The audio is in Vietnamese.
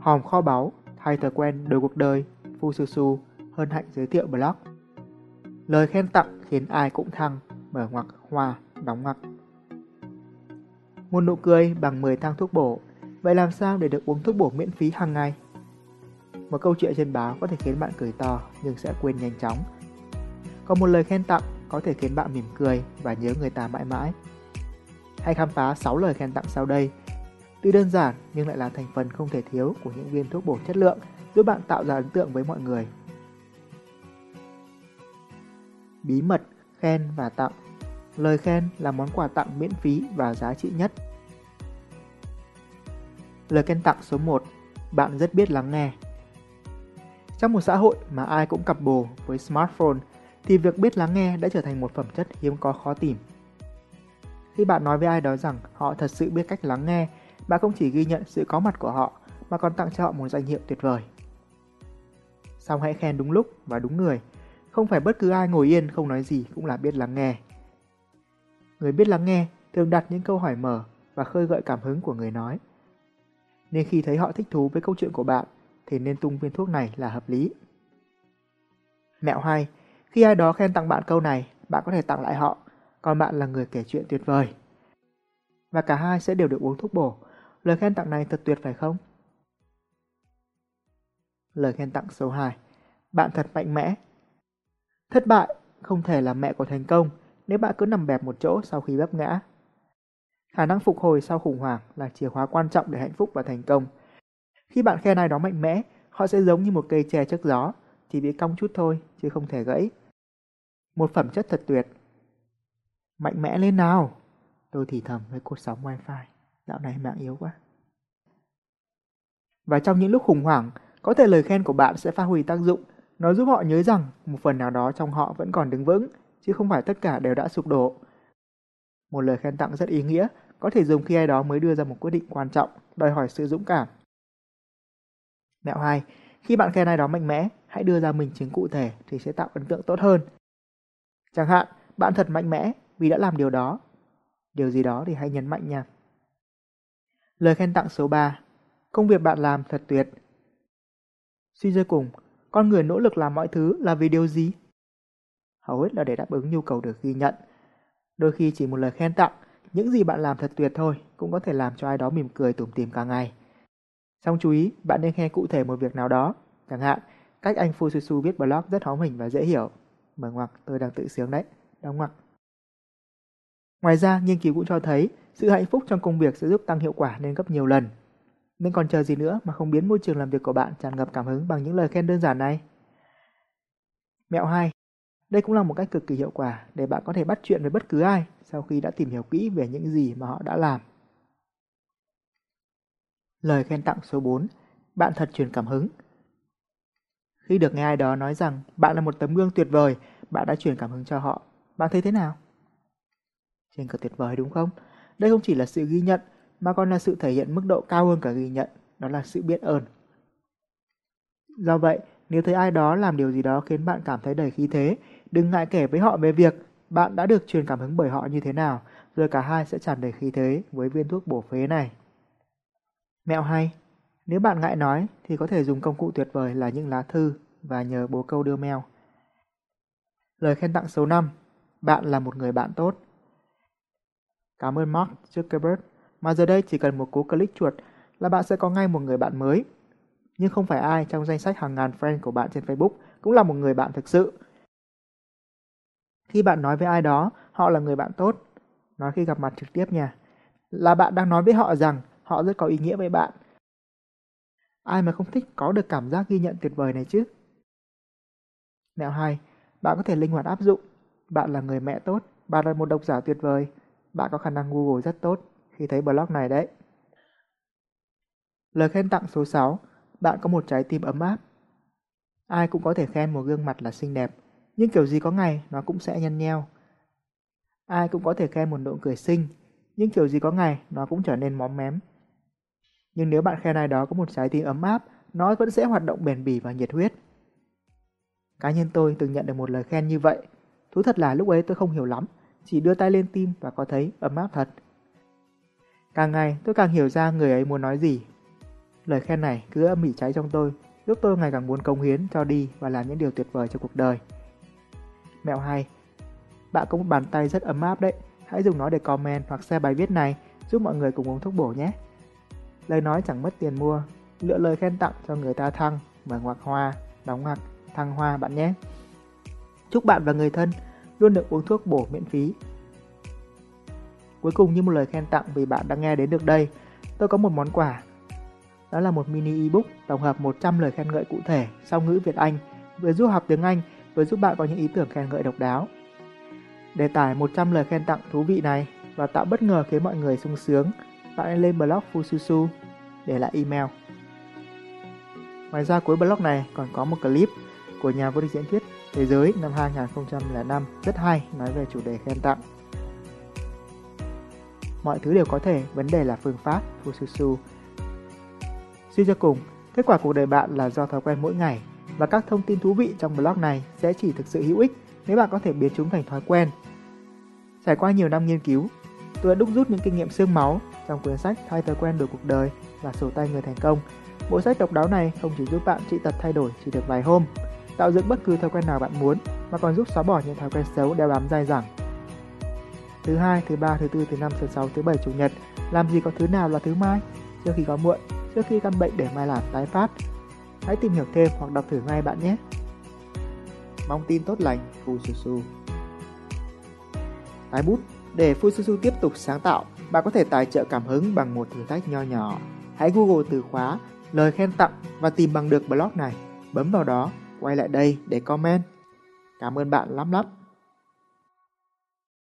hòm kho báu, thay thói quen đổi cuộc đời, Phu Su Su, hân hạnh giới thiệu blog. Lời khen tặng khiến ai cũng thăng, mở ngoặc hoa, đóng ngoặc. Một nụ cười bằng 10 thang thuốc bổ, vậy làm sao để được uống thuốc bổ miễn phí hàng ngày? Một câu chuyện trên báo có thể khiến bạn cười to nhưng sẽ quên nhanh chóng. Còn một lời khen tặng có thể khiến bạn mỉm cười và nhớ người ta mãi mãi. Hãy khám phá 6 lời khen tặng sau đây. Tuy đơn giản nhưng lại là thành phần không thể thiếu của những viên thuốc bổ chất lượng giúp bạn tạo ra ấn tượng với mọi người. Bí mật, khen và tặng Lời khen là món quà tặng miễn phí và giá trị nhất. Lời khen tặng số 1 Bạn rất biết lắng nghe Trong một xã hội mà ai cũng cặp bồ với smartphone thì việc biết lắng nghe đã trở thành một phẩm chất hiếm có khó tìm. Khi bạn nói với ai đó rằng họ thật sự biết cách lắng nghe, bạn không chỉ ghi nhận sự có mặt của họ mà còn tặng cho họ một danh hiệu tuyệt vời. Xong hãy khen đúng lúc và đúng người, không phải bất cứ ai ngồi yên không nói gì cũng là biết lắng nghe. Người biết lắng nghe thường đặt những câu hỏi mở và khơi gợi cảm hứng của người nói. Nên khi thấy họ thích thú với câu chuyện của bạn thì nên tung viên thuốc này là hợp lý. Mẹo 2. Khi ai đó khen tặng bạn câu này, bạn có thể tặng lại họ, còn bạn là người kể chuyện tuyệt vời. Và cả hai sẽ đều được uống thuốc bổ. Lời khen tặng này thật tuyệt phải không? Lời khen tặng số 2. Bạn thật mạnh mẽ. Thất bại không thể là mẹ của thành công nếu bạn cứ nằm bẹp một chỗ sau khi vấp ngã. Khả năng phục hồi sau khủng hoảng là chìa khóa quan trọng để hạnh phúc và thành công. Khi bạn khen ai đó mạnh mẽ, họ sẽ giống như một cây tre trước gió, chỉ bị cong chút thôi chứ không thể gãy. Một phẩm chất thật tuyệt. Mạnh mẽ lên nào! Tôi thì thầm với cột sóng wifi. Dạo này mạng yếu quá. Và trong những lúc khủng hoảng, có thể lời khen của bạn sẽ phát huy tác dụng. Nó giúp họ nhớ rằng một phần nào đó trong họ vẫn còn đứng vững, chứ không phải tất cả đều đã sụp đổ. Một lời khen tặng rất ý nghĩa, có thể dùng khi ai đó mới đưa ra một quyết định quan trọng, đòi hỏi sự dũng cảm. Mẹo 2. Khi bạn khen ai đó mạnh mẽ, hãy đưa ra mình chứng cụ thể thì sẽ tạo ấn tượng tốt hơn. Chẳng hạn, bạn thật mạnh mẽ vì đã làm điều đó. Điều gì đó thì hãy nhấn mạnh nha. Lời khen tặng số 3. Công việc bạn làm thật tuyệt. Suy cho cùng, con người nỗ lực làm mọi thứ là vì điều gì? Hầu hết là để đáp ứng nhu cầu được ghi nhận. Đôi khi chỉ một lời khen tặng, những gì bạn làm thật tuyệt thôi cũng có thể làm cho ai đó mỉm cười tủm tìm cả ngày. Xong chú ý, bạn nên khen cụ thể một việc nào đó. Chẳng hạn, cách anh Fususu viết blog rất hóm hình và dễ hiểu. Mở ngoặc, tôi đang tự sướng đấy. Đóng ngoặc. Ngoài ra, nghiên cứu cũng cho thấy sự hạnh phúc trong công việc sẽ giúp tăng hiệu quả lên gấp nhiều lần. Nên còn chờ gì nữa mà không biến môi trường làm việc của bạn tràn ngập cảm hứng bằng những lời khen đơn giản này? Mẹo 2. Đây cũng là một cách cực kỳ hiệu quả để bạn có thể bắt chuyện với bất cứ ai sau khi đã tìm hiểu kỹ về những gì mà họ đã làm. Lời khen tặng số 4. Bạn thật truyền cảm hứng. Khi được nghe ai đó nói rằng bạn là một tấm gương tuyệt vời, bạn đã truyền cảm hứng cho họ. Bạn thấy thế nào? Trên cờ tuyệt vời đúng không? Đây không chỉ là sự ghi nhận, mà còn là sự thể hiện mức độ cao hơn cả ghi nhận, đó là sự biết ơn. Do vậy, nếu thấy ai đó làm điều gì đó khiến bạn cảm thấy đầy khí thế, đừng ngại kể với họ về việc bạn đã được truyền cảm hứng bởi họ như thế nào, rồi cả hai sẽ tràn đầy khí thế với viên thuốc bổ phế này. Mẹo hay, nếu bạn ngại nói thì có thể dùng công cụ tuyệt vời là những lá thư và nhờ bố câu đưa mail. Lời khen tặng số 5. Bạn là một người bạn tốt. Cảm ơn Mark Zuckerberg, mà giờ đây chỉ cần một cú click chuột là bạn sẽ có ngay một người bạn mới. Nhưng không phải ai trong danh sách hàng ngàn friend của bạn trên Facebook cũng là một người bạn thực sự. Khi bạn nói với ai đó, họ là người bạn tốt. Nói khi gặp mặt trực tiếp nha. Là bạn đang nói với họ rằng họ rất có ý nghĩa với bạn. Ai mà không thích có được cảm giác ghi nhận tuyệt vời này chứ? Mẹo 2. Bạn có thể linh hoạt áp dụng. Bạn là người mẹ tốt. Bạn là một độc giả tuyệt vời. Bạn có khả năng Google rất tốt khi thấy blog này đấy. Lời khen tặng số 6. Bạn có một trái tim ấm áp. Ai cũng có thể khen một gương mặt là xinh đẹp, nhưng kiểu gì có ngày nó cũng sẽ nhăn nheo. Ai cũng có thể khen một nụ cười xinh, nhưng kiểu gì có ngày nó cũng trở nên móm mém. Nhưng nếu bạn khen ai đó có một trái tim ấm áp, nó vẫn sẽ hoạt động bền bỉ và nhiệt huyết. Cá nhân tôi từng nhận được một lời khen như vậy. Thú thật là lúc ấy tôi không hiểu lắm, chỉ đưa tay lên tim và có thấy ấm áp thật. Càng ngày tôi càng hiểu ra người ấy muốn nói gì. Lời khen này cứ âm ỉ cháy trong tôi, giúp tôi ngày càng muốn công hiến, cho đi và làm những điều tuyệt vời trong cuộc đời. Mẹo hay Bạn có một bàn tay rất ấm áp đấy. Hãy dùng nó để comment hoặc share bài viết này, giúp mọi người cùng uống thuốc bổ nhé. Lời nói chẳng mất tiền mua, lựa lời khen tặng cho người ta thăng, mở ngoặc hoa, đóng ngoặc, thăng hoa bạn nhé. Chúc bạn và người thân luôn được uống thuốc bổ miễn phí. Cuối cùng như một lời khen tặng vì bạn đã nghe đến được đây, tôi có một món quà. Đó là một mini ebook tổng hợp 100 lời khen ngợi cụ thể song ngữ Việt Anh, vừa giúp học tiếng Anh, vừa giúp bạn có những ý tưởng khen ngợi độc đáo. Để tải 100 lời khen tặng thú vị này và tạo bất ngờ khiến mọi người sung sướng, bạn hãy lên blog Fususu để lại email. Ngoài ra cuối blog này còn có một clip của nhà vô địch diễn thuyết thế giới năm 2005 rất hay nói về chủ đề khen tặng. Mọi thứ đều có thể, vấn đề là phương pháp, Fususu. Suy cho cùng, kết quả cuộc đời bạn là do thói quen mỗi ngày và các thông tin thú vị trong blog này sẽ chỉ thực sự hữu ích nếu bạn có thể biến chúng thành thói quen. Trải qua nhiều năm nghiên cứu, tôi đã đúc rút những kinh nghiệm xương máu trong cuốn sách Thay thói quen đổi cuộc đời và sổ tay người thành công. Bộ sách độc đáo này không chỉ giúp bạn trị tật thay đổi chỉ được vài hôm, tạo dựng bất cứ thói quen nào bạn muốn, mà còn giúp xóa bỏ những thói quen xấu đeo bám dai dẳng. Thứ hai, thứ ba, thứ tư, thứ năm, thứ sáu, thứ bảy, chủ nhật, làm gì có thứ nào là thứ mai? Trước khi có muộn, trước khi căn bệnh để mai làm tái phát. Hãy tìm hiểu thêm hoặc đọc thử ngay bạn nhé. Mong tin tốt lành, Fususu. Tái bút Để Fususu tiếp tục sáng tạo, bạn có thể tài trợ cảm hứng bằng một thử thách nho nhỏ. Hãy Google từ khóa lời khen tặng và tìm bằng được blog này. Bấm vào đó, quay lại đây để comment. Cảm ơn bạn lắm lắm.